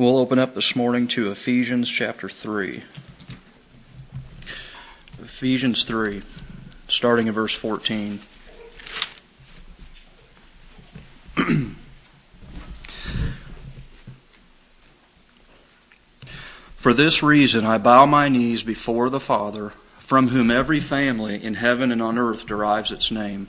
We'll open up this morning to Ephesians chapter 3. Ephesians 3, starting in verse 14. For this reason I bow my knees before the Father, from whom every family in heaven and on earth derives its name,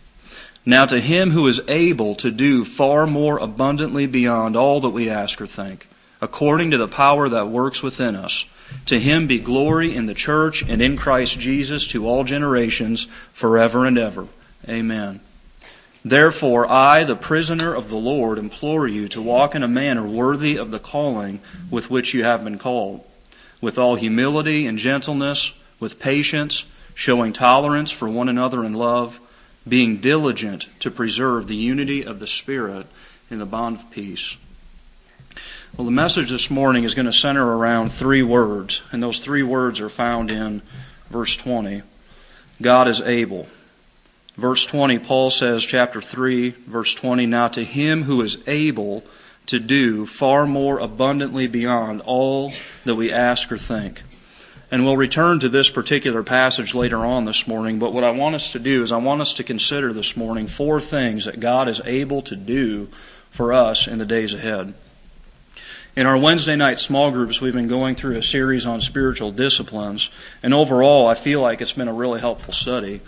Now to him who is able to do far more abundantly beyond all that we ask or think, according to the power that works within us, to him be glory in the church and in Christ Jesus to all generations, forever and ever. Amen. Therefore, I, the prisoner of the Lord, implore you to walk in a manner worthy of the calling with which you have been called, with all humility and gentleness, with patience, showing tolerance for one another in love, being diligent to preserve the unity of the Spirit in the bond of peace. Well, the message this morning is going to center around three words, and those three words are found in verse 20. God is able. Verse 20, Paul says, chapter 3, verse 20, Now to him who is able to do far more abundantly beyond all that we ask or think. And we'll return to this particular passage later on this morning, but what I want us to do is I want us to consider this morning four things that God is able to do for us in the days ahead. In our Wednesday night small groups, we've been going through a series on spiritual disciplines, and overall, I feel like it's been a really helpful study.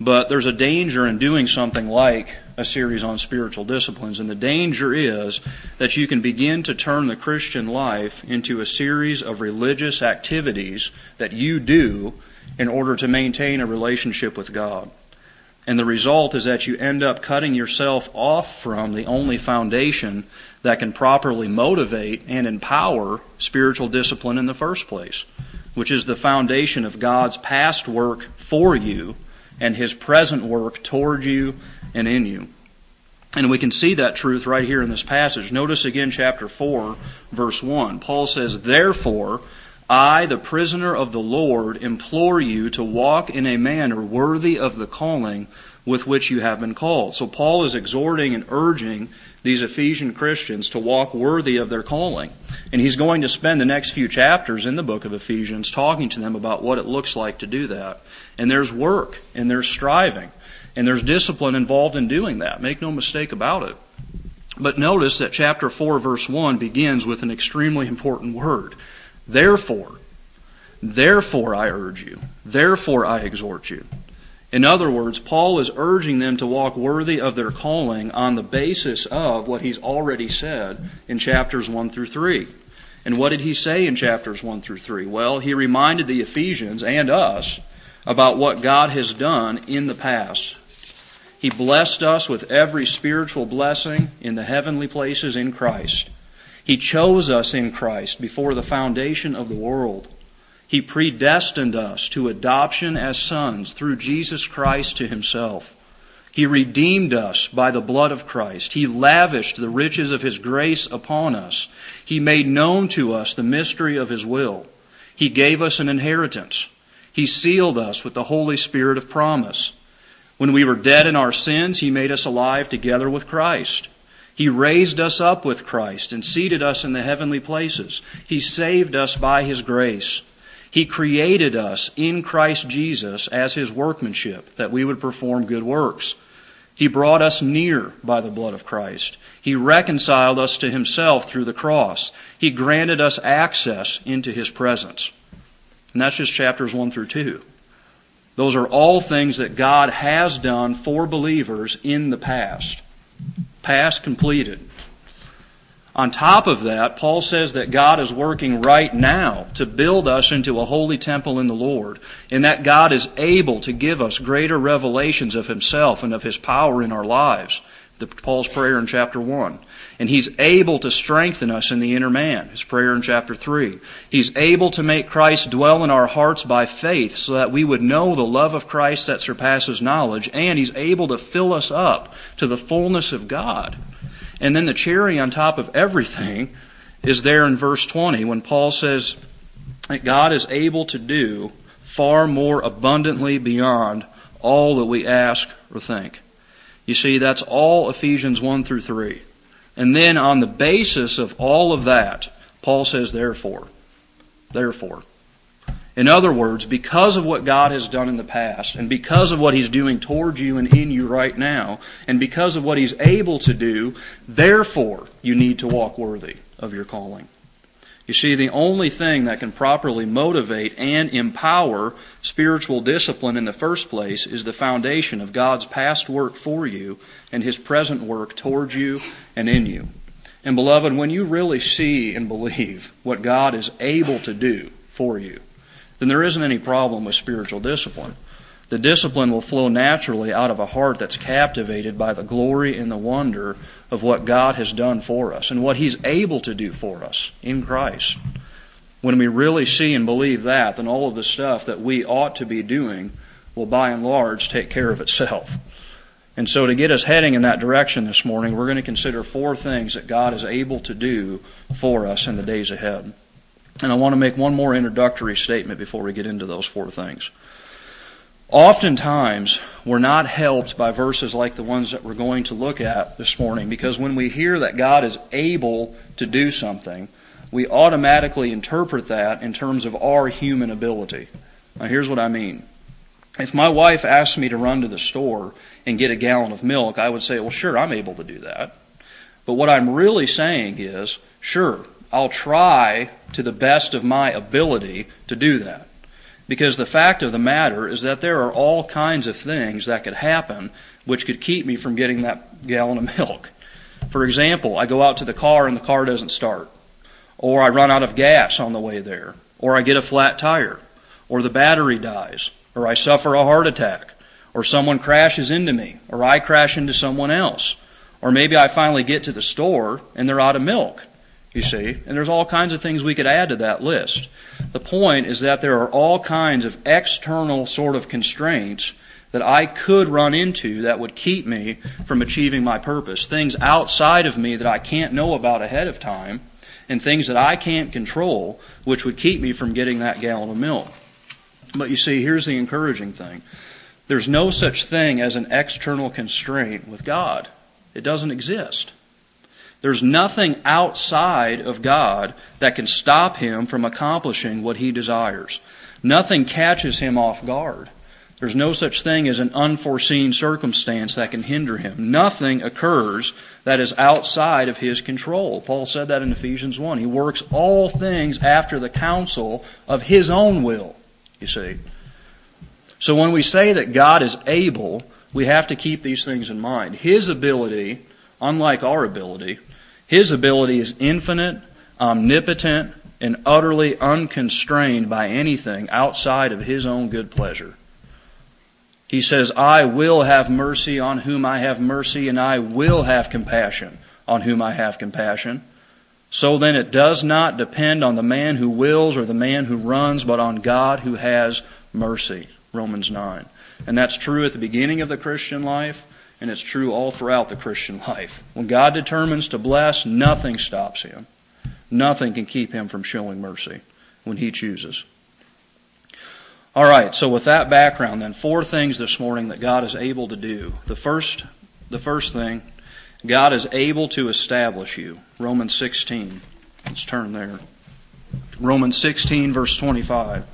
But there's a danger in doing something like a series on spiritual disciplines. And the danger is that you can begin to turn the Christian life into a series of religious activities that you do in order to maintain a relationship with God. And the result is that you end up cutting yourself off from the only foundation that can properly motivate and empower spiritual discipline in the first place, which is the foundation of God's past work for you and his present work toward you and in you. And we can see that truth right here in this passage. Notice again chapter 4, verse 1. Paul says, Therefore, I, the prisoner of the Lord, implore you to walk in a manner worthy of the calling with which you have been called. So Paul is exhorting and urging these Ephesian Christians to walk worthy of their calling. And he's going to spend the next few chapters in the book of Ephesians talking to them about what it looks like to do that. And there's work, and there's striving, and there's discipline involved in doing that. Make no mistake about it. But notice that chapter 4, verse 1 begins with an extremely important word. Therefore, therefore I urge you, therefore I exhort you. In other words, Paul is urging them to walk worthy of their calling on the basis of what he's already said in chapters 1 through 3. And what did he say in chapters 1 through 3? Well, he reminded the Ephesians and us about what God has done in the past. He blessed us with every spiritual blessing in the heavenly places in Christ. He chose us in Christ before the foundation of the world. He predestined us to adoption as sons through Jesus Christ to Himself. He redeemed us by the blood of Christ. He lavished the riches of His grace upon us. He made known to us the mystery of His will. He gave us an inheritance. He sealed us with the Holy Spirit of promise. When we were dead in our sins, He made us alive together with Christ. He raised us up with Christ and seated us in the heavenly places. He saved us by His grace. He created us in Christ Jesus as His workmanship, that we would perform good works. He brought us near by the blood of Christ. He reconciled us to Himself through the cross. He granted us access into His presence. And that's just chapters 1 through 2. Those are all things that God has done for believers in the past. Past completed. On top of that, Paul says that God is working right now to build us into a holy temple in the Lord, and that God is able to give us greater revelations of Himself and of His power in our lives. The, Paul's prayer in chapter 1. And He's able to strengthen us in the inner man, His prayer in chapter 3. He's able to make Christ dwell in our hearts by faith so that we would know the love of Christ that surpasses knowledge, and He's able to fill us up to the fullness of God. And then the cherry on top of everything is there in verse 20 when Paul says that God is able to do far more abundantly beyond all that we ask or think. You see, that's all Ephesians 1 through 3. And then on the basis of all of that, Paul says, therefore. Therefore. In other words, because of what God has done in the past, and because of what He's doing towards you and in you right now, and because of what He's able to do, therefore you need to walk worthy of your calling. You see, the only thing that can properly motivate and empower spiritual discipline in the first place is the foundation of God's past work for you and His present work towards you and in you. And beloved, when you really see and believe what God is able to do for you, then there isn't any problem with spiritual discipline. The discipline will flow naturally out of a heart that's captivated by the glory and the wonder of what God has done for us and what He's able to do for us in Christ. When we really see and believe that, then all of the stuff that we ought to be doing will by and large take care of itself. And so, to get us heading in that direction this morning, we're going to consider four things that God is able to do for us in the days ahead. And I want to make one more introductory statement before we get into those four things. Oftentimes, we're not helped by verses like the ones that we're going to look at this morning because when we hear that God is able to do something, we automatically interpret that in terms of our human ability. Now, here's what I mean. If my wife asked me to run to the store and get a gallon of milk, I would say, well, sure, I'm able to do that. But what I'm really saying is, sure, I'll try to the best of my ability to do that. Because the fact of the matter is that there are all kinds of things that could happen which could keep me from getting that gallon of milk. For example, I go out to the car and the car doesn't start. Or I run out of gas on the way there. Or I get a flat tire. Or the battery dies. Or I suffer a heart attack. Or someone crashes into me. Or I crash into someone else. Or maybe I finally get to the store and they're out of milk you see. And there's all kinds of things we could add to that list. The point is that there are all kinds of external sort of constraints that I could run into that would keep me from achieving my purpose. Things outside of me that I can't know about ahead of time, and things that I can't control, which would keep me from getting that gallon of milk. But you see, here's the encouraging thing there's no such thing as an external constraint with God, it doesn't exist. There's nothing outside of God that can stop him from accomplishing what he desires. Nothing catches him off guard. There's no such thing as an unforeseen circumstance that can hinder him. Nothing occurs that is outside of his control. Paul said that in Ephesians 1. He works all things after the counsel of his own will, you see. So when we say that God is able, we have to keep these things in mind. His ability, unlike our ability, his ability is infinite, omnipotent, and utterly unconstrained by anything outside of His own good pleasure. He says, I will have mercy on whom I have mercy, and I will have compassion on whom I have compassion. So then it does not depend on the man who wills or the man who runs, but on God who has mercy. Romans 9. And that's true at the beginning of the Christian life, and it's true all throughout the Christian life. When God determines to bless, nothing stops him. Nothing can keep him from showing mercy when he chooses. All right, so with that background, then, four things this morning that God is able to do. The first, the first thing, God is able to establish you. Romans 16. Let's turn there. Romans 16, verse 25.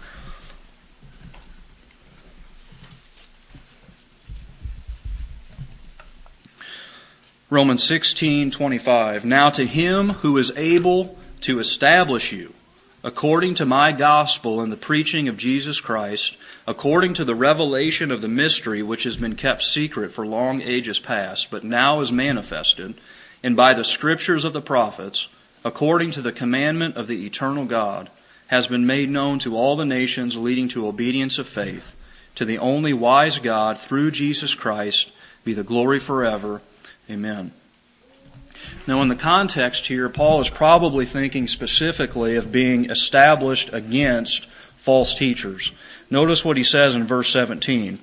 Romans 16:25 Now to him who is able to establish you according to my gospel and the preaching of Jesus Christ according to the revelation of the mystery which has been kept secret for long ages past but now is manifested and by the scriptures of the prophets according to the commandment of the eternal God has been made known to all the nations leading to obedience of faith to the only wise God through Jesus Christ be the glory forever Amen. Now, in the context here, Paul is probably thinking specifically of being established against false teachers. Notice what he says in verse 17.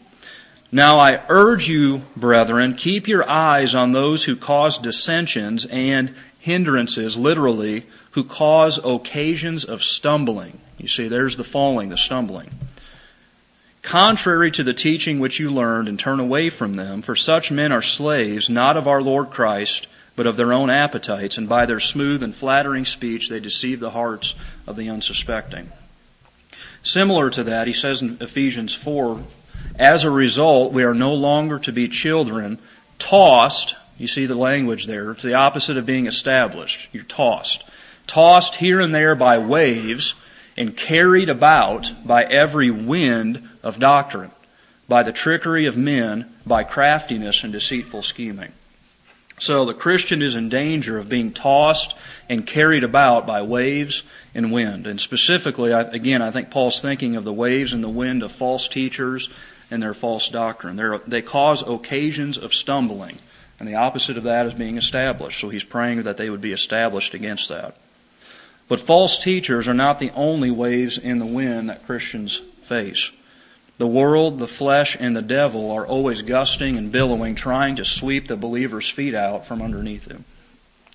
Now I urge you, brethren, keep your eyes on those who cause dissensions and hindrances, literally, who cause occasions of stumbling. You see, there's the falling, the stumbling. Contrary to the teaching which you learned, and turn away from them, for such men are slaves, not of our Lord Christ, but of their own appetites, and by their smooth and flattering speech they deceive the hearts of the unsuspecting. Similar to that, he says in Ephesians 4 As a result, we are no longer to be children, tossed. You see the language there. It's the opposite of being established. You're tossed. Tossed here and there by waves and carried about by every wind of doctrine, by the trickery of men, by craftiness and deceitful scheming. So the Christian is in danger of being tossed and carried about by waves and wind. And specifically, again, I think Paul's thinking of the waves and the wind of false teachers and their false doctrine. They're, they cause occasions of stumbling. And the opposite of that is being established. So he's praying that they would be established against that. But false teachers are not the only waves in the wind that Christians face. The world, the flesh, and the devil are always gusting and billowing, trying to sweep the believer's feet out from underneath him.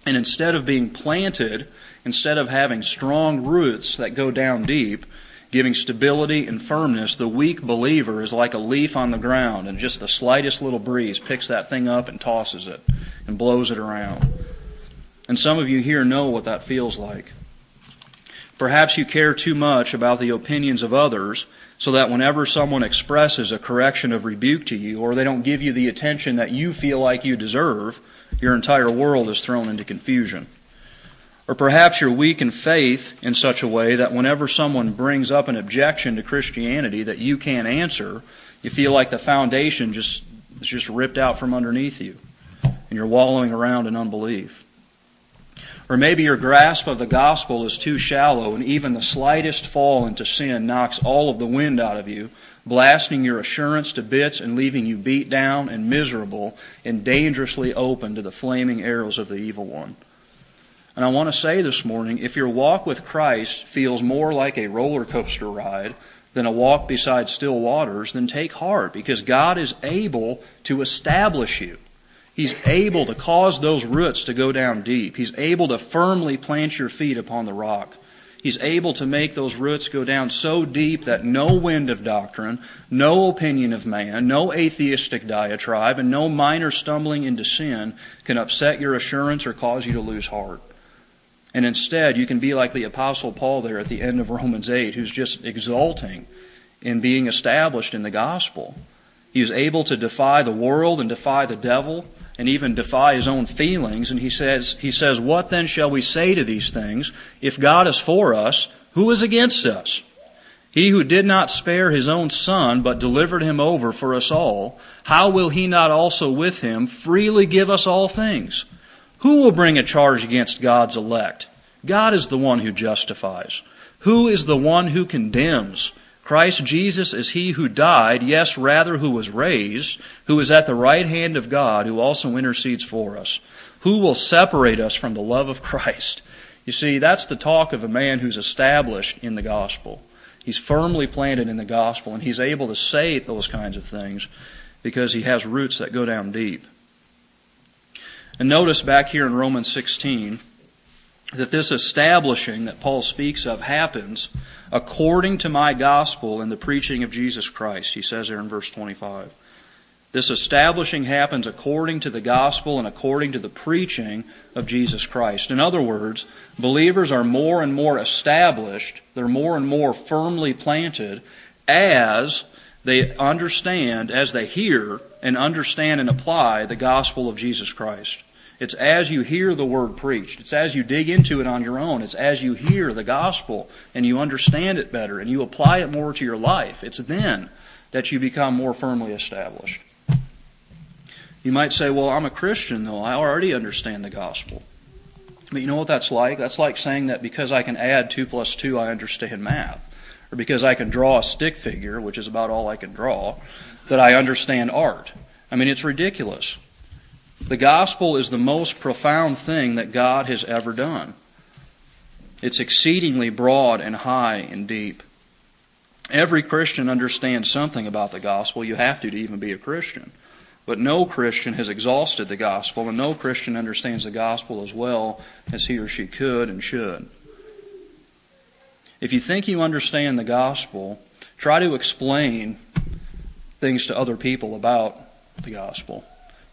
And instead of being planted, instead of having strong roots that go down deep, giving stability and firmness, the weak believer is like a leaf on the ground, and just the slightest little breeze picks that thing up and tosses it and blows it around. And some of you here know what that feels like. Perhaps you care too much about the opinions of others so that whenever someone expresses a correction of rebuke to you or they don't give you the attention that you feel like you deserve, your entire world is thrown into confusion. Or perhaps you're weak in faith in such a way that whenever someone brings up an objection to Christianity that you can't answer, you feel like the foundation just is just ripped out from underneath you and you're wallowing around in unbelief. Or maybe your grasp of the gospel is too shallow, and even the slightest fall into sin knocks all of the wind out of you, blasting your assurance to bits and leaving you beat down and miserable and dangerously open to the flaming arrows of the evil one. And I want to say this morning if your walk with Christ feels more like a roller coaster ride than a walk beside still waters, then take heart because God is able to establish you. He's able to cause those roots to go down deep. He's able to firmly plant your feet upon the rock. He's able to make those roots go down so deep that no wind of doctrine, no opinion of man, no atheistic diatribe, and no minor stumbling into sin can upset your assurance or cause you to lose heart. And instead, you can be like the Apostle Paul there at the end of Romans 8, who's just exulting in being established in the gospel. He is able to defy the world and defy the devil and even defy his own feelings. And he says, he says, What then shall we say to these things? If God is for us, who is against us? He who did not spare his own son, but delivered him over for us all, how will he not also with him freely give us all things? Who will bring a charge against God's elect? God is the one who justifies. Who is the one who condemns? Christ Jesus is he who died, yes, rather, who was raised, who is at the right hand of God, who also intercedes for us. Who will separate us from the love of Christ? You see, that's the talk of a man who's established in the gospel. He's firmly planted in the gospel, and he's able to say those kinds of things because he has roots that go down deep. And notice back here in Romans 16 that this establishing that Paul speaks of happens according to my gospel and the preaching of Jesus Christ, he says there in verse 25. This establishing happens according to the gospel and according to the preaching of Jesus Christ. In other words, believers are more and more established, they're more and more firmly planted as they understand, as they hear and understand and apply the gospel of Jesus Christ. It's as you hear the word preached. It's as you dig into it on your own. It's as you hear the gospel and you understand it better and you apply it more to your life. It's then that you become more firmly established. You might say, Well, I'm a Christian, though. I already understand the gospel. But you know what that's like? That's like saying that because I can add 2 plus 2, I understand math. Or because I can draw a stick figure, which is about all I can draw, that I understand art. I mean, it's ridiculous. The gospel is the most profound thing that God has ever done. It's exceedingly broad and high and deep. Every Christian understands something about the gospel. You have to to even be a Christian. But no Christian has exhausted the gospel, and no Christian understands the gospel as well as he or she could and should. If you think you understand the gospel, try to explain things to other people about the gospel.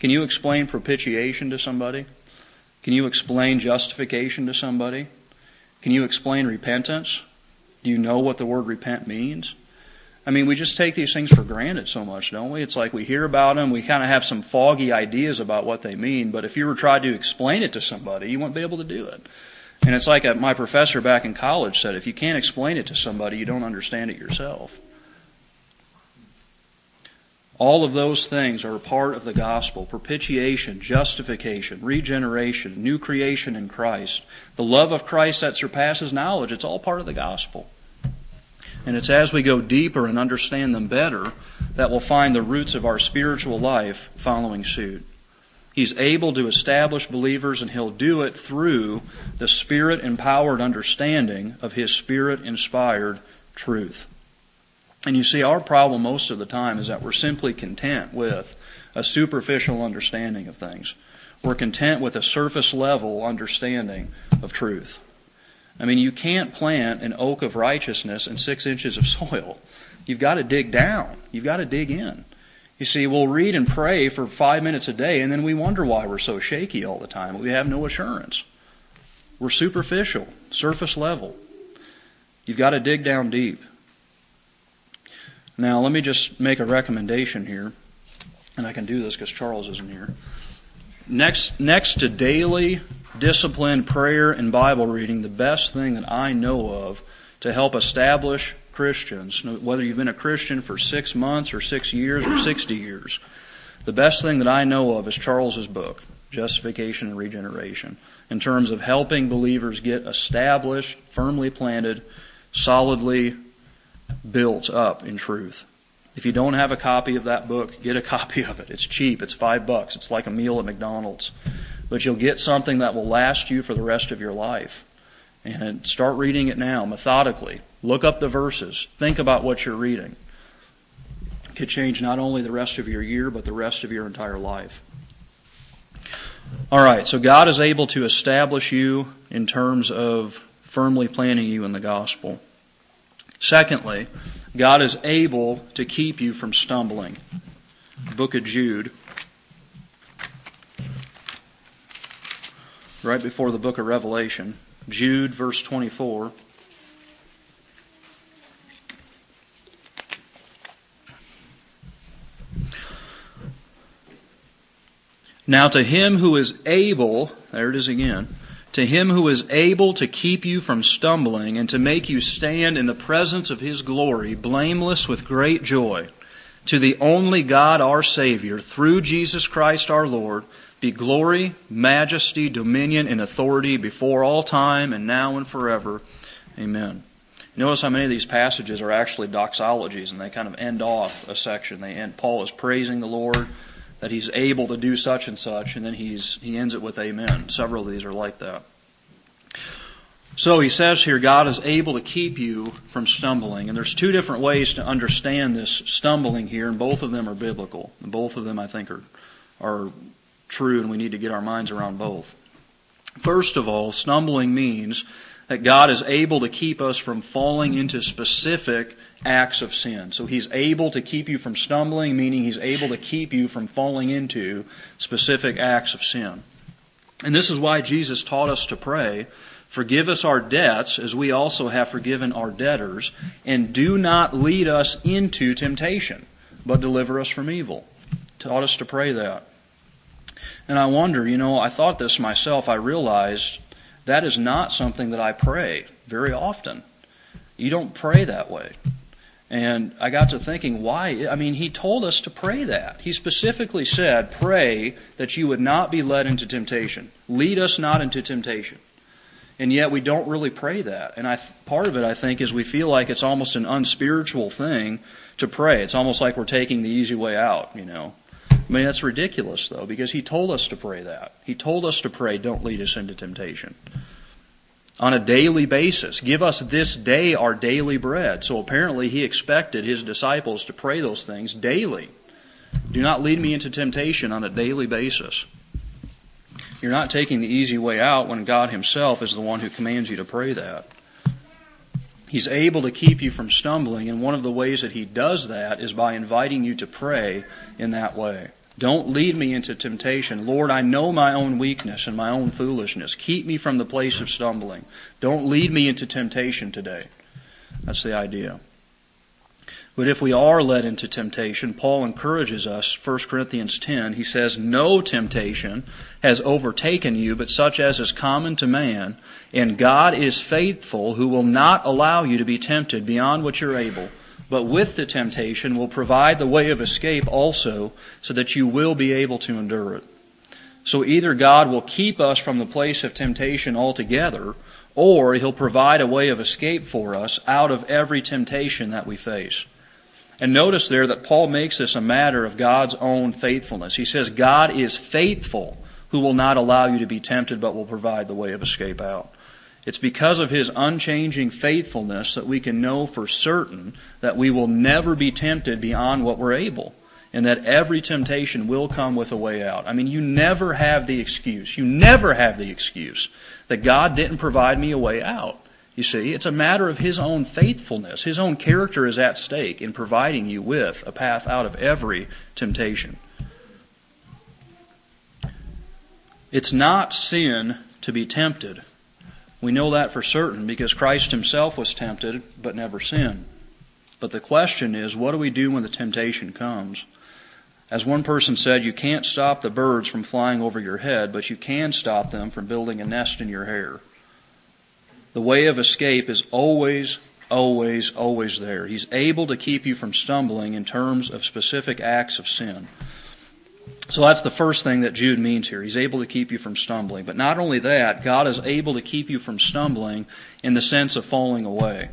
Can you explain propitiation to somebody? Can you explain justification to somebody? Can you explain repentance? Do you know what the word repent means? I mean, we just take these things for granted so much, don't we? It's like we hear about them, we kind of have some foggy ideas about what they mean, but if you were trying to explain it to somebody, you wouldn't be able to do it. And it's like uh, my professor back in college said if you can't explain it to somebody, you don't understand it yourself. All of those things are a part of the gospel propitiation, justification, regeneration, new creation in Christ, the love of Christ that surpasses knowledge. It's all part of the gospel. And it's as we go deeper and understand them better that we'll find the roots of our spiritual life following suit. He's able to establish believers, and He'll do it through the Spirit empowered understanding of His Spirit inspired truth. And you see, our problem most of the time is that we're simply content with a superficial understanding of things. We're content with a surface level understanding of truth. I mean, you can't plant an oak of righteousness in six inches of soil. You've got to dig down, you've got to dig in. You see, we'll read and pray for five minutes a day, and then we wonder why we're so shaky all the time. We have no assurance. We're superficial, surface level. You've got to dig down deep. Now, let me just make a recommendation here, and I can do this because Charles isn't here. Next, next to daily disciplined prayer and Bible reading, the best thing that I know of to help establish Christians, whether you've been a Christian for six months or six years or 60 years, the best thing that I know of is Charles's book, Justification and Regeneration, in terms of helping believers get established, firmly planted, solidly built up in truth. If you don't have a copy of that book, get a copy of it. It's cheap. It's five bucks. It's like a meal at McDonald's. But you'll get something that will last you for the rest of your life. And start reading it now, methodically. Look up the verses. Think about what you're reading. It could change not only the rest of your year, but the rest of your entire life. All right, so God is able to establish you in terms of firmly planting you in the gospel. Secondly, God is able to keep you from stumbling. Book of Jude. Right before the book of Revelation. Jude, verse 24. Now, to him who is able, there it is again, to him who is able to keep you from stumbling and to make you stand in the presence of his glory, blameless with great joy, to the only God our Savior, through Jesus Christ our Lord, be glory, majesty, dominion, and authority before all time and now and forever. Amen. Notice how many of these passages are actually doxologies and they kind of end off a section. They end, Paul is praising the Lord that he's able to do such and such, and then he's, he ends it with amen. Several of these are like that. So he says here, God is able to keep you from stumbling. And there's two different ways to understand this stumbling here, and both of them are biblical. And both of them, I think, are, are true, and we need to get our minds around both. First of all, stumbling means that God is able to keep us from falling into specific acts of sin. So he's able to keep you from stumbling, meaning he's able to keep you from falling into specific acts of sin. And this is why Jesus taught us to pray, Forgive us our debts as we also have forgiven our debtors, and do not lead us into temptation, but deliver us from evil. Taught us to pray that. And I wonder, you know, I thought this myself, I realized that is not something that I pray very often. You don't pray that way. And I got to thinking, why? I mean, he told us to pray that. He specifically said, pray that you would not be led into temptation. Lead us not into temptation. And yet we don't really pray that. And I, part of it, I think, is we feel like it's almost an unspiritual thing to pray. It's almost like we're taking the easy way out, you know. I mean, that's ridiculous, though, because he told us to pray that. He told us to pray, don't lead us into temptation. On a daily basis. Give us this day our daily bread. So apparently he expected his disciples to pray those things daily. Do not lead me into temptation on a daily basis. You're not taking the easy way out when God Himself is the one who commands you to pray that. He's able to keep you from stumbling, and one of the ways that He does that is by inviting you to pray in that way. Don't lead me into temptation. Lord, I know my own weakness and my own foolishness. Keep me from the place of stumbling. Don't lead me into temptation today. That's the idea. But if we are led into temptation, Paul encourages us, 1 Corinthians 10, he says, No temptation has overtaken you, but such as is common to man. And God is faithful, who will not allow you to be tempted beyond what you're able, but with the temptation will provide the way of escape also, so that you will be able to endure it. So either God will keep us from the place of temptation altogether, or He'll provide a way of escape for us out of every temptation that we face. And notice there that Paul makes this a matter of God's own faithfulness. He says, God is faithful, who will not allow you to be tempted, but will provide the way of escape out. It's because of his unchanging faithfulness that we can know for certain that we will never be tempted beyond what we're able, and that every temptation will come with a way out. I mean, you never have the excuse, you never have the excuse that God didn't provide me a way out. You see, it's a matter of His own faithfulness. His own character is at stake in providing you with a path out of every temptation. It's not sin to be tempted. We know that for certain because Christ Himself was tempted but never sinned. But the question is, what do we do when the temptation comes? As one person said, you can't stop the birds from flying over your head, but you can stop them from building a nest in your hair. The way of escape is always, always, always there. He's able to keep you from stumbling in terms of specific acts of sin. So that's the first thing that Jude means here. He's able to keep you from stumbling. But not only that, God is able to keep you from stumbling in the sense of falling away.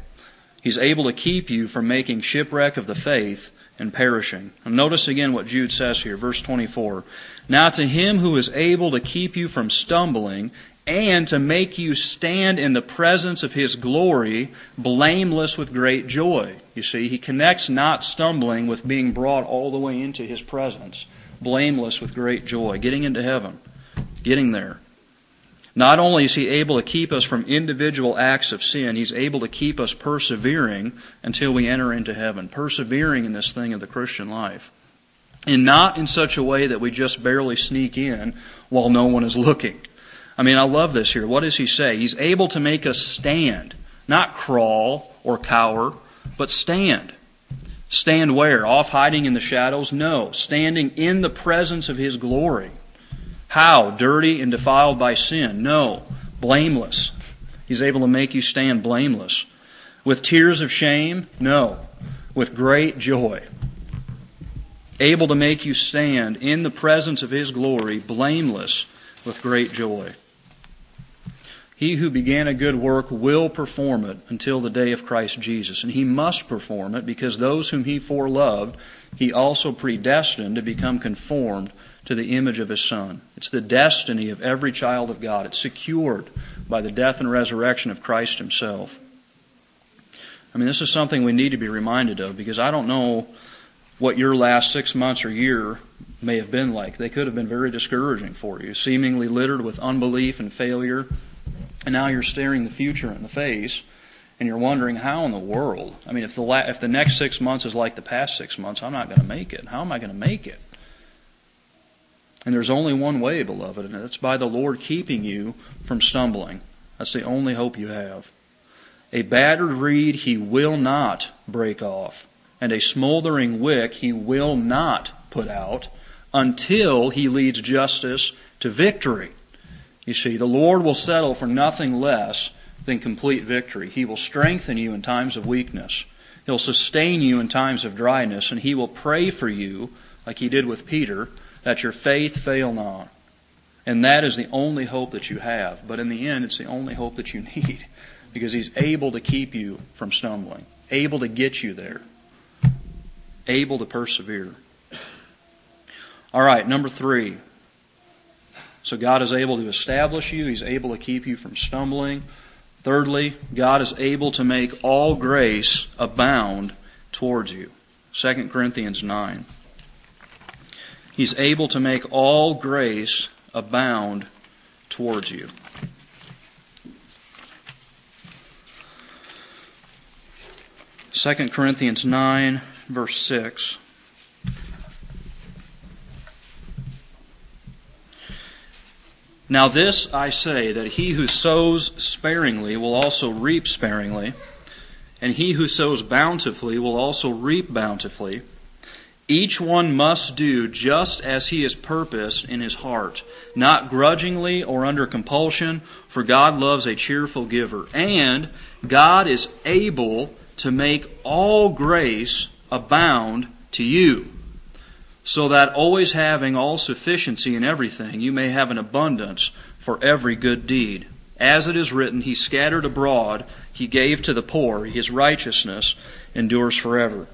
He's able to keep you from making shipwreck of the faith and perishing. And notice again what Jude says here, verse 24. Now to him who is able to keep you from stumbling and to make you stand in the presence of his glory blameless with great joy. You see, he connects not stumbling with being brought all the way into his presence, blameless with great joy, getting into heaven, getting there. Not only is he able to keep us from individual acts of sin, he's able to keep us persevering until we enter into heaven, persevering in this thing of the Christian life. And not in such a way that we just barely sneak in while no one is looking. I mean, I love this here. What does he say? He's able to make us stand, not crawl or cower, but stand. Stand where? Off hiding in the shadows? No. Standing in the presence of his glory. How? Dirty and defiled by sin? No. Blameless. He's able to make you stand blameless. With tears of shame? No. With great joy. Able to make you stand in the presence of his glory, blameless with great joy. He who began a good work will perform it until the day of Christ Jesus. And he must perform it because those whom he foreloved, he also predestined to become conformed to the image of his Son. It's the destiny of every child of God. It's secured by the death and resurrection of Christ himself. I mean, this is something we need to be reminded of because I don't know what your last six months or year may have been like. They could have been very discouraging for you, seemingly littered with unbelief and failure and now you're staring the future in the face and you're wondering how in the world? I mean if the la- if the next 6 months is like the past 6 months i'm not going to make it. How am i going to make it? And there's only one way beloved and that's by the lord keeping you from stumbling. That's the only hope you have. A battered reed he will not break off and a smoldering wick he will not put out until he leads justice to victory you see, the Lord will settle for nothing less than complete victory. He will strengthen you in times of weakness. He'll sustain you in times of dryness, and He will pray for you, like He did with Peter, that your faith fail not. And that is the only hope that you have. But in the end, it's the only hope that you need, because He's able to keep you from stumbling, able to get you there, able to persevere. All right, number three. So God is able to establish you, He's able to keep you from stumbling. Thirdly, God is able to make all grace abound towards you. 2 Corinthians 9. He's able to make all grace abound towards you. Second Corinthians 9, verse 6. Now, this I say that he who sows sparingly will also reap sparingly, and he who sows bountifully will also reap bountifully. Each one must do just as he has purposed in his heart, not grudgingly or under compulsion, for God loves a cheerful giver. And God is able to make all grace abound to you so that always having all sufficiency in everything, you may have an abundance for every good deed. As it is written, He scattered abroad, He gave to the poor, His righteousness endures forever.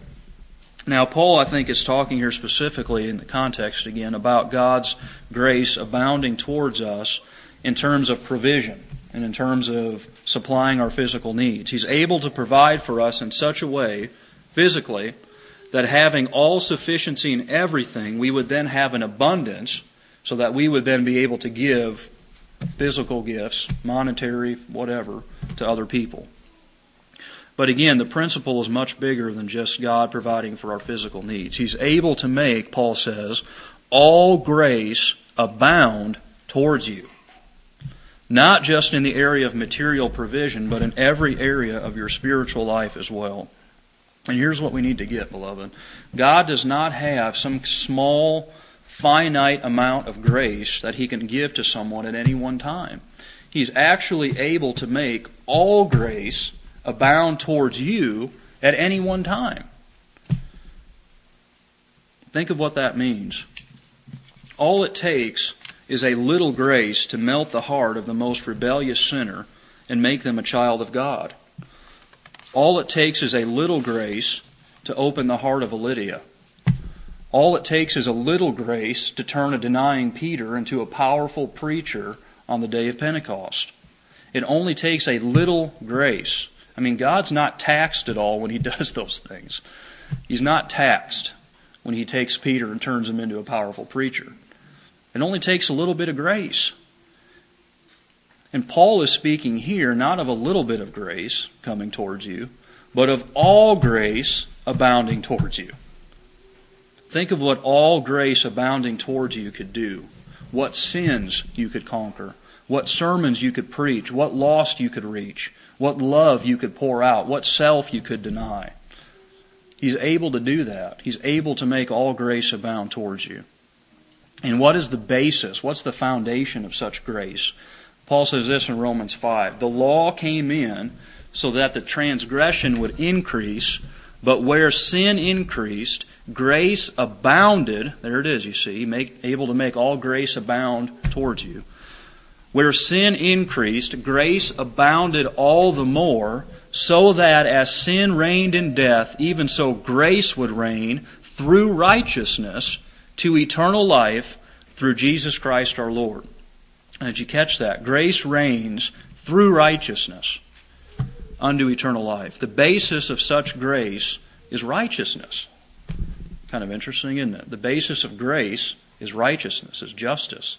Now, Paul, I think, is talking here specifically in the context again about God's grace abounding towards us in terms of provision and in terms of supplying our physical needs. He's able to provide for us in such a way, physically, that having all sufficiency in everything, we would then have an abundance so that we would then be able to give physical gifts, monetary, whatever, to other people. But again, the principle is much bigger than just God providing for our physical needs. He's able to make, Paul says, all grace abound towards you. Not just in the area of material provision, but in every area of your spiritual life as well. And here's what we need to get, beloved God does not have some small, finite amount of grace that He can give to someone at any one time. He's actually able to make all grace abound towards you at any one time. Think of what that means. All it takes is a little grace to melt the heart of the most rebellious sinner and make them a child of God. All it takes is a little grace to open the heart of a Lydia. All it takes is a little grace to turn a denying Peter into a powerful preacher on the day of Pentecost. It only takes a little grace. I mean, God's not taxed at all when He does those things. He's not taxed when He takes Peter and turns him into a powerful preacher. It only takes a little bit of grace. And Paul is speaking here not of a little bit of grace coming towards you, but of all grace abounding towards you. Think of what all grace abounding towards you could do, what sins you could conquer, what sermons you could preach, what lost you could reach, what love you could pour out, what self you could deny. He's able to do that. He's able to make all grace abound towards you. And what is the basis? What's the foundation of such grace? Paul says this in Romans 5 The law came in so that the transgression would increase, but where sin increased, grace abounded. There it is, you see, make, able to make all grace abound towards you. Where sin increased, grace abounded all the more, so that as sin reigned in death, even so grace would reign through righteousness to eternal life through Jesus Christ our Lord. Did you catch that? Grace reigns through righteousness unto eternal life. The basis of such grace is righteousness. Kind of interesting, isn't it? The basis of grace is righteousness, is justice.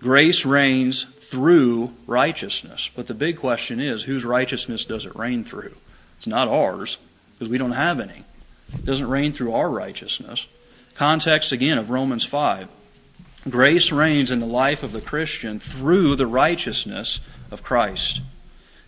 Grace reigns through righteousness. But the big question is whose righteousness does it reign through? It's not ours, because we don't have any. It doesn't reign through our righteousness. Context again of Romans 5. Grace reigns in the life of the Christian through the righteousness of Christ.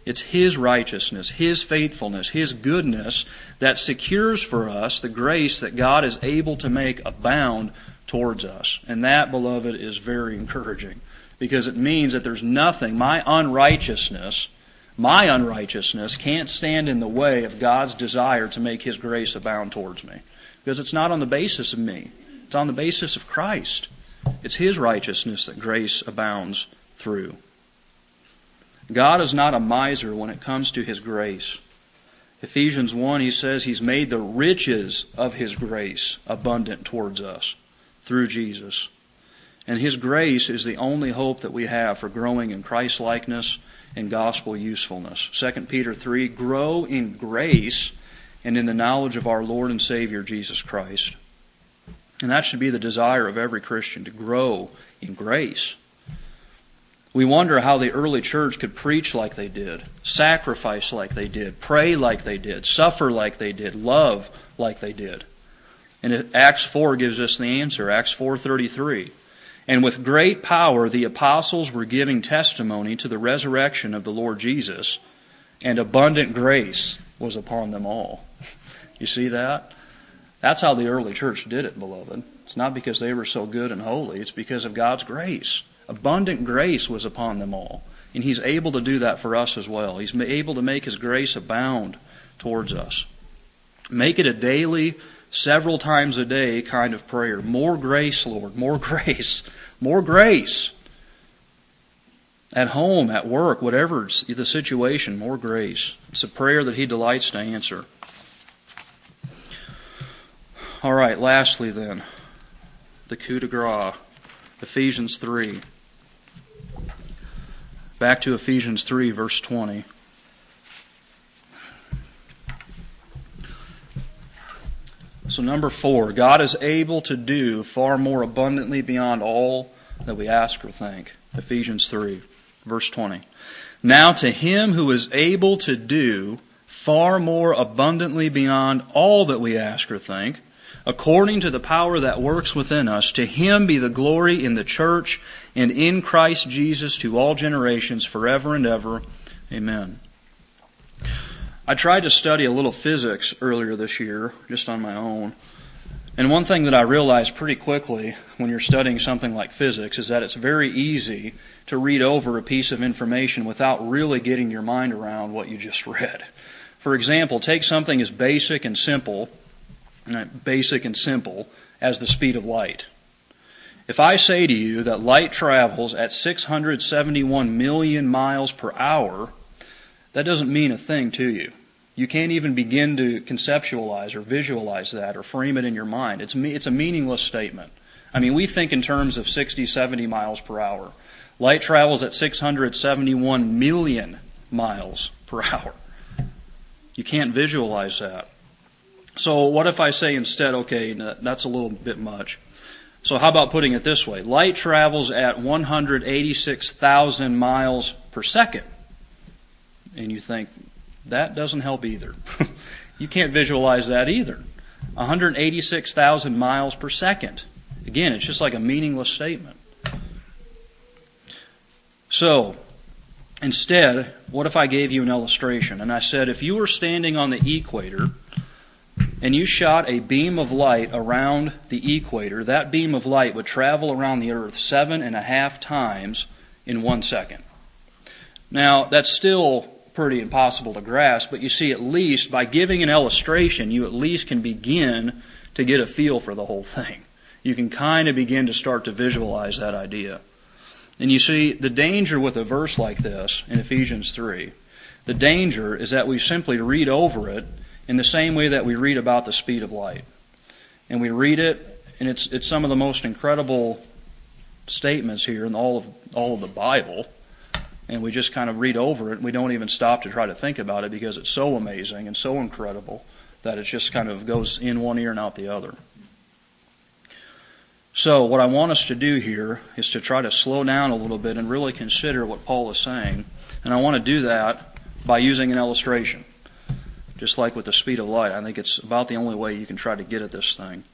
It's His righteousness, His faithfulness, His goodness that secures for us the grace that God is able to make abound towards us. And that, beloved, is very encouraging because it means that there's nothing, my unrighteousness, my unrighteousness can't stand in the way of God's desire to make His grace abound towards me because it's not on the basis of me, it's on the basis of Christ. It's His righteousness that grace abounds through. God is not a miser when it comes to His grace. Ephesians 1, he says he's made the riches of his grace abundant towards us through Jesus. And his grace is the only hope that we have for growing in Christ likeness and gospel usefulness. 2 Peter 3 Grow in grace and in the knowledge of our Lord and Savior Jesus Christ. And that should be the desire of every Christian to grow in grace. We wonder how the early church could preach like they did, sacrifice like they did, pray like they did, suffer like they did, love like they did. And Acts 4 gives us the answer. Acts 4:33. And with great power the apostles were giving testimony to the resurrection of the Lord Jesus, and abundant grace was upon them all. You see that? That's how the early church did it, beloved. It's not because they were so good and holy, it's because of God's grace. Abundant grace was upon them all. And He's able to do that for us as well. He's able to make His grace abound towards us. Make it a daily, several times a day kind of prayer. More grace, Lord, more grace, more grace. At home, at work, whatever the situation, more grace. It's a prayer that He delights to answer. All right, lastly, then, the coup de grace, Ephesians 3. Back to Ephesians 3, verse 20. So, number four, God is able to do far more abundantly beyond all that we ask or think. Ephesians 3, verse 20. Now, to him who is able to do far more abundantly beyond all that we ask or think, according to the power that works within us. To him be the glory in the church and in Christ Jesus to all generations, forever and ever. Amen. I tried to study a little physics earlier this year, just on my own. And one thing that I realized pretty quickly when you're studying something like physics is that it's very easy to read over a piece of information without really getting your mind around what you just read. For example, take something as basic and simple basic and simple, as the speed of light. If I say to you that light travels at 671 million miles per hour, that doesn't mean a thing to you. You can't even begin to conceptualize or visualize that or frame it in your mind. It's, it's a meaningless statement. I mean, we think in terms of 60, 70 miles per hour. Light travels at 671 million miles per hour. You can't visualize that. So, what if I say instead, okay, that's a little bit much. So, how about putting it this way? Light travels at 186,000 miles per second. And you think, that doesn't help either. you can't visualize that either. 186,000 miles per second. Again, it's just like a meaningless statement. So, instead, what if I gave you an illustration? And I said, if you were standing on the equator, and you shot a beam of light around the equator, that beam of light would travel around the Earth seven and a half times in one second. Now, that's still pretty impossible to grasp, but you see, at least by giving an illustration, you at least can begin to get a feel for the whole thing. You can kind of begin to start to visualize that idea. And you see, the danger with a verse like this in Ephesians 3, the danger is that we simply read over it in the same way that we read about the speed of light. And we read it, and it's, it's some of the most incredible statements here in all of, all of the Bible. And we just kind of read over it, and we don't even stop to try to think about it because it's so amazing and so incredible that it just kind of goes in one ear and out the other. So, what I want us to do here is to try to slow down a little bit and really consider what Paul is saying. And I want to do that by using an illustration just like with the speed of light. I think it's about the only way you can try to get at this thing.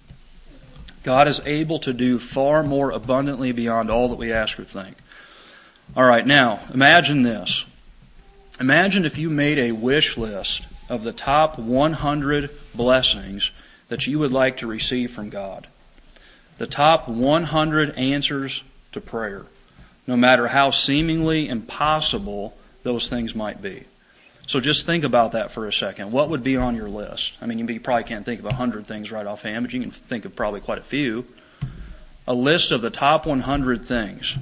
God is able to do far more abundantly beyond all that we ask or think. All right, now, imagine this. Imagine if you made a wish list of the top 100 blessings that you would like to receive from God. The top 100 answers to prayer, no matter how seemingly impossible those things might be. So just think about that for a second. What would be on your list? I mean, you probably can't think of a hundred things right offhand, but you can think of probably quite a few. A list of the top 100 things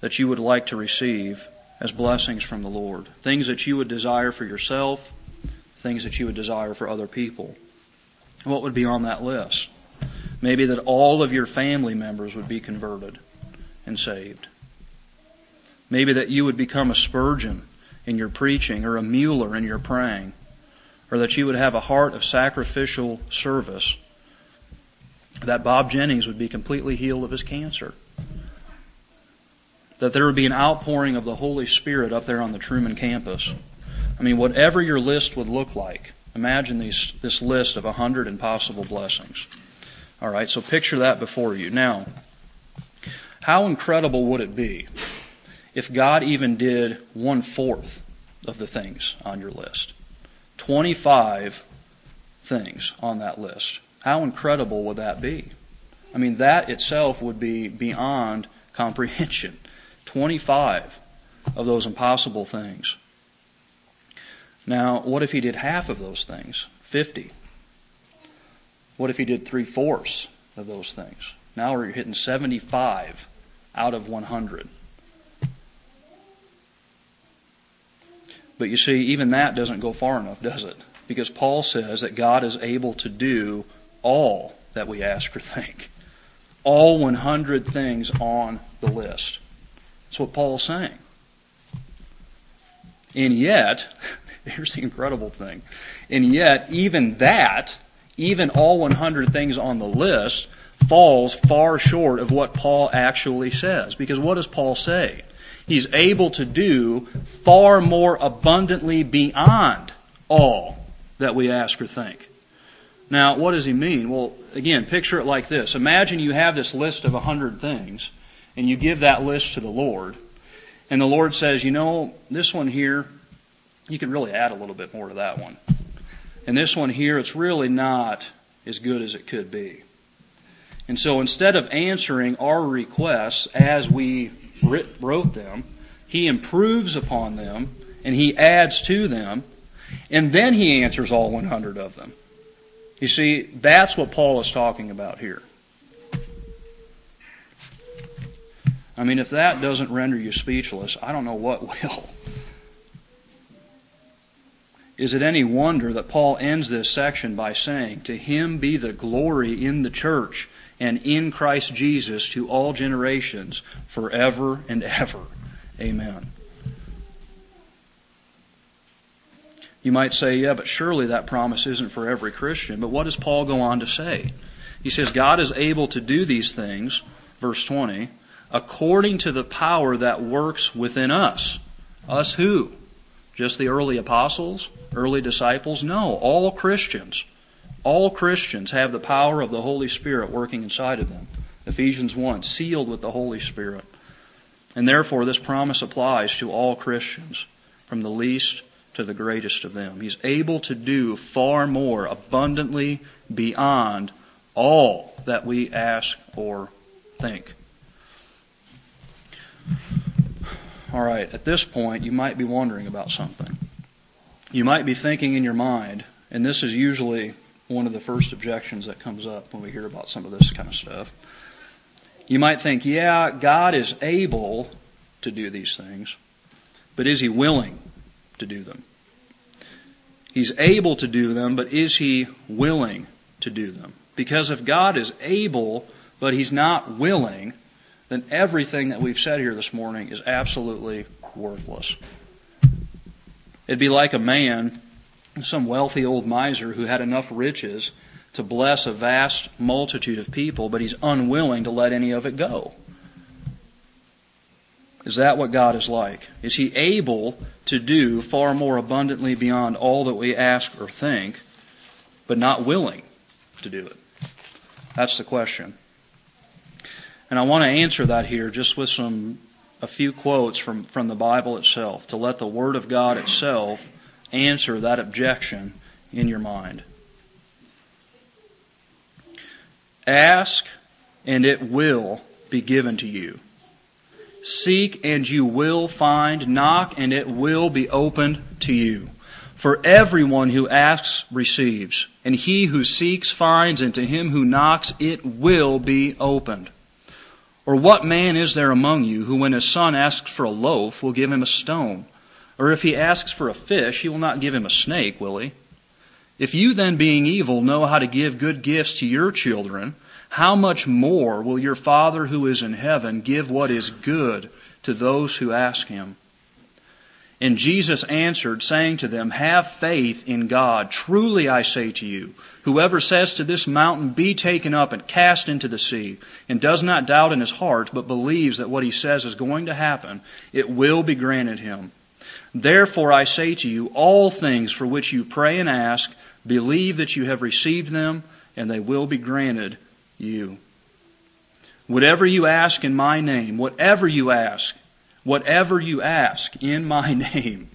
that you would like to receive as blessings from the Lord. Things that you would desire for yourself, things that you would desire for other people. What would be on that list? Maybe that all of your family members would be converted and saved. Maybe that you would become a Spurgeon in your preaching or a Mueller in your praying, or that you would have a heart of sacrificial service, that Bob Jennings would be completely healed of his cancer, that there would be an outpouring of the Holy Spirit up there on the Truman campus. I mean, whatever your list would look like, imagine these, this list of a hundred impossible blessings. All right, so picture that before you. Now, how incredible would it be if God even did one fourth of the things on your list? 25 things on that list. How incredible would that be? I mean, that itself would be beyond comprehension. 25 of those impossible things. Now, what if he did half of those things? 50. What if he did three fourths of those things? Now we're hitting 75 out of 100. But you see, even that doesn't go far enough, does it? Because Paul says that God is able to do all that we ask or think. All 100 things on the list. That's what Paul's saying. And yet, here's the incredible thing. And yet, even that, even all 100 things on the list, falls far short of what Paul actually says. Because what does Paul say? He's able to do far more abundantly beyond all that we ask or think. Now, what does he mean? Well, again, picture it like this. Imagine you have this list of 100 things, and you give that list to the Lord, and the Lord says, you know, this one here, you could really add a little bit more to that one. And this one here, it's really not as good as it could be. And so instead of answering our requests as we wrote them, he improves upon them and he adds to them, and then he answers all 100 of them. You see, that's what Paul is talking about here. I mean, if that doesn't render you speechless, I don't know what will. Is it any wonder that Paul ends this section by saying, To him be the glory in the church and in Christ Jesus to all generations forever and ever. Amen. You might say, yeah, but surely that promise isn't for every Christian. But what does Paul go on to say? He says, God is able to do these things, verse 20, according to the power that works within us. Us who? Just the early apostles? Early disciples? No, all Christians. All Christians have the power of the Holy Spirit working inside of them. Ephesians 1, sealed with the Holy Spirit. And therefore, this promise applies to all Christians, from the least to the greatest of them. He's able to do far more abundantly beyond all that we ask or think. All right, at this point, you might be wondering about something. You might be thinking in your mind, and this is usually one of the first objections that comes up when we hear about some of this kind of stuff. You might think, yeah, God is able to do these things, but is He willing to do them? He's able to do them, but is He willing to do them? Because if God is able, but He's not willing, then everything that we've said here this morning is absolutely worthless. It'd be like a man some wealthy old miser who had enough riches to bless a vast multitude of people, but he's unwilling to let any of it go. Is that what God is like? Is he able to do far more abundantly beyond all that we ask or think, but not willing to do it? That's the question. And I want to answer that here just with some a few quotes from, from the Bible itself to let the Word of God itself answer that objection in your mind. Ask, and it will be given to you. Seek, and you will find. Knock, and it will be opened to you. For everyone who asks receives, and he who seeks finds, and to him who knocks it will be opened. Or what man is there among you who, when his son asks for a loaf, will give him a stone? Or if he asks for a fish, he will not give him a snake, will he? If you then, being evil, know how to give good gifts to your children, how much more will your Father who is in heaven give what is good to those who ask him? And Jesus answered, saying to them, Have faith in God. Truly I say to you, whoever says to this mountain, Be taken up and cast into the sea, and does not doubt in his heart, but believes that what he says is going to happen, it will be granted him. Therefore I say to you, all things for which you pray and ask, believe that you have received them, and they will be granted you. Whatever you ask in my name, whatever you ask, whatever you ask in my name,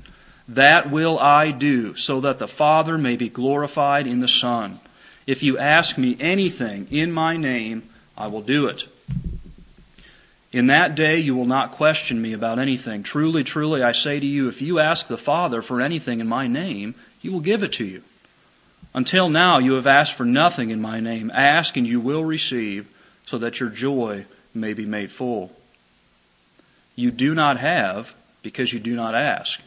that will I do, so that the Father may be glorified in the Son. If you ask me anything in my name, I will do it. In that day you will not question me about anything. Truly, truly, I say to you, if you ask the Father for anything in my name, he will give it to you. Until now you have asked for nothing in my name. Ask and you will receive, so that your joy may be made full. You do not have because you do not ask.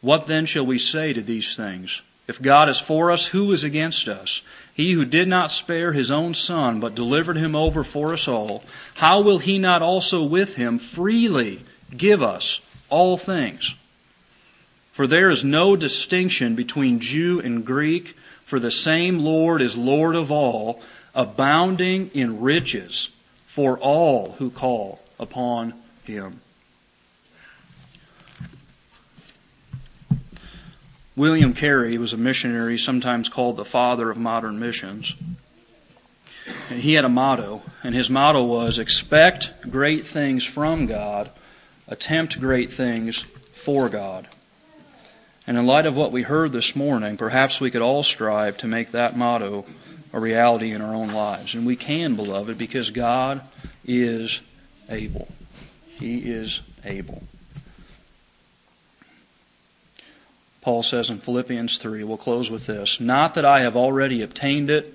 What then shall we say to these things? If God is for us, who is against us? He who did not spare his own son, but delivered him over for us all, how will he not also with him freely give us all things? For there is no distinction between Jew and Greek, for the same Lord is Lord of all, abounding in riches for all who call upon him. William Carey was a missionary, sometimes called the father of modern missions. And he had a motto, and his motto was expect great things from God, attempt great things for God. And in light of what we heard this morning, perhaps we could all strive to make that motto a reality in our own lives. And we can, beloved, because God is able. He is able. Paul says in Philippians 3, we'll close with this Not that I have already obtained it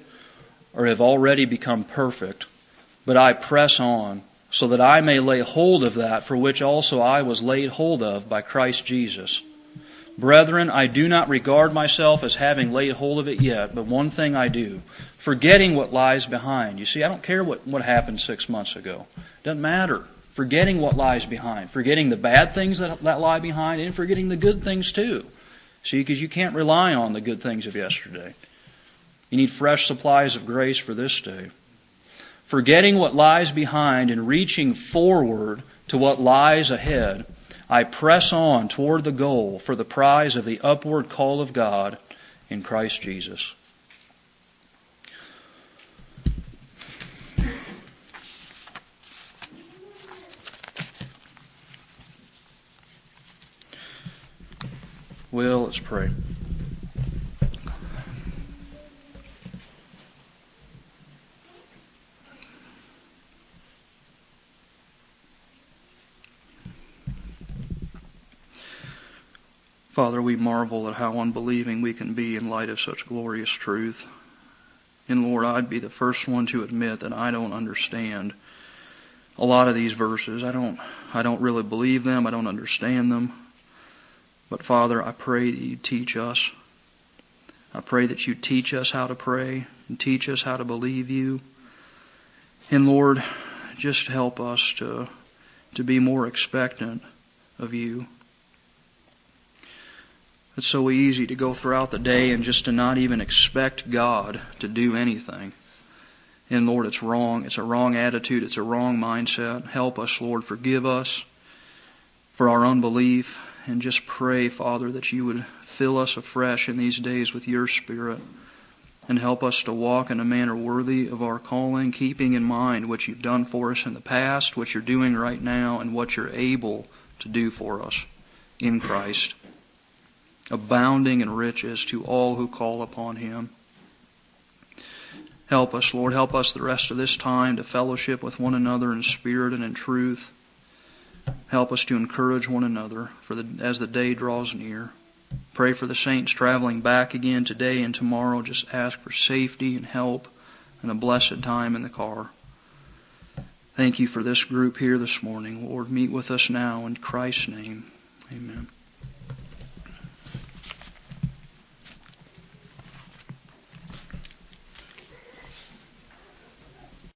or have already become perfect, but I press on so that I may lay hold of that for which also I was laid hold of by Christ Jesus. Brethren, I do not regard myself as having laid hold of it yet, but one thing I do, forgetting what lies behind. You see, I don't care what, what happened six months ago. It doesn't matter. Forgetting what lies behind, forgetting the bad things that, that lie behind, and forgetting the good things too. See, because you can't rely on the good things of yesterday. You need fresh supplies of grace for this day. Forgetting what lies behind and reaching forward to what lies ahead, I press on toward the goal for the prize of the upward call of God in Christ Jesus. Well, let's pray. Father, we marvel at how unbelieving we can be in light of such glorious truth. And Lord, I'd be the first one to admit that I don't understand a lot of these verses. I don't I don't really believe them. I don't understand them. But Father, I pray that you teach us. I pray that you teach us how to pray and teach us how to believe you. And Lord, just help us to, to be more expectant of you. It's so easy to go throughout the day and just to not even expect God to do anything. And Lord, it's wrong. It's a wrong attitude. It's a wrong mindset. Help us, Lord. Forgive us for our unbelief and just pray, Father, that you would fill us afresh in these days with your Spirit and help us to walk in a manner worthy of our calling, keeping in mind what you've done for us in the past, what you're doing right now, and what you're able to do for us in Christ, abounding in riches to all who call upon him. Help us, Lord. Help us the rest of this time to fellowship with one another in spirit and in truth. Help us to encourage one another for the, as the day draws near. Pray for the saints traveling back again today and tomorrow. Just ask for safety and help and a blessed time in the car. Thank you for this group here this morning. Lord, meet with us now in Christ's name. Amen.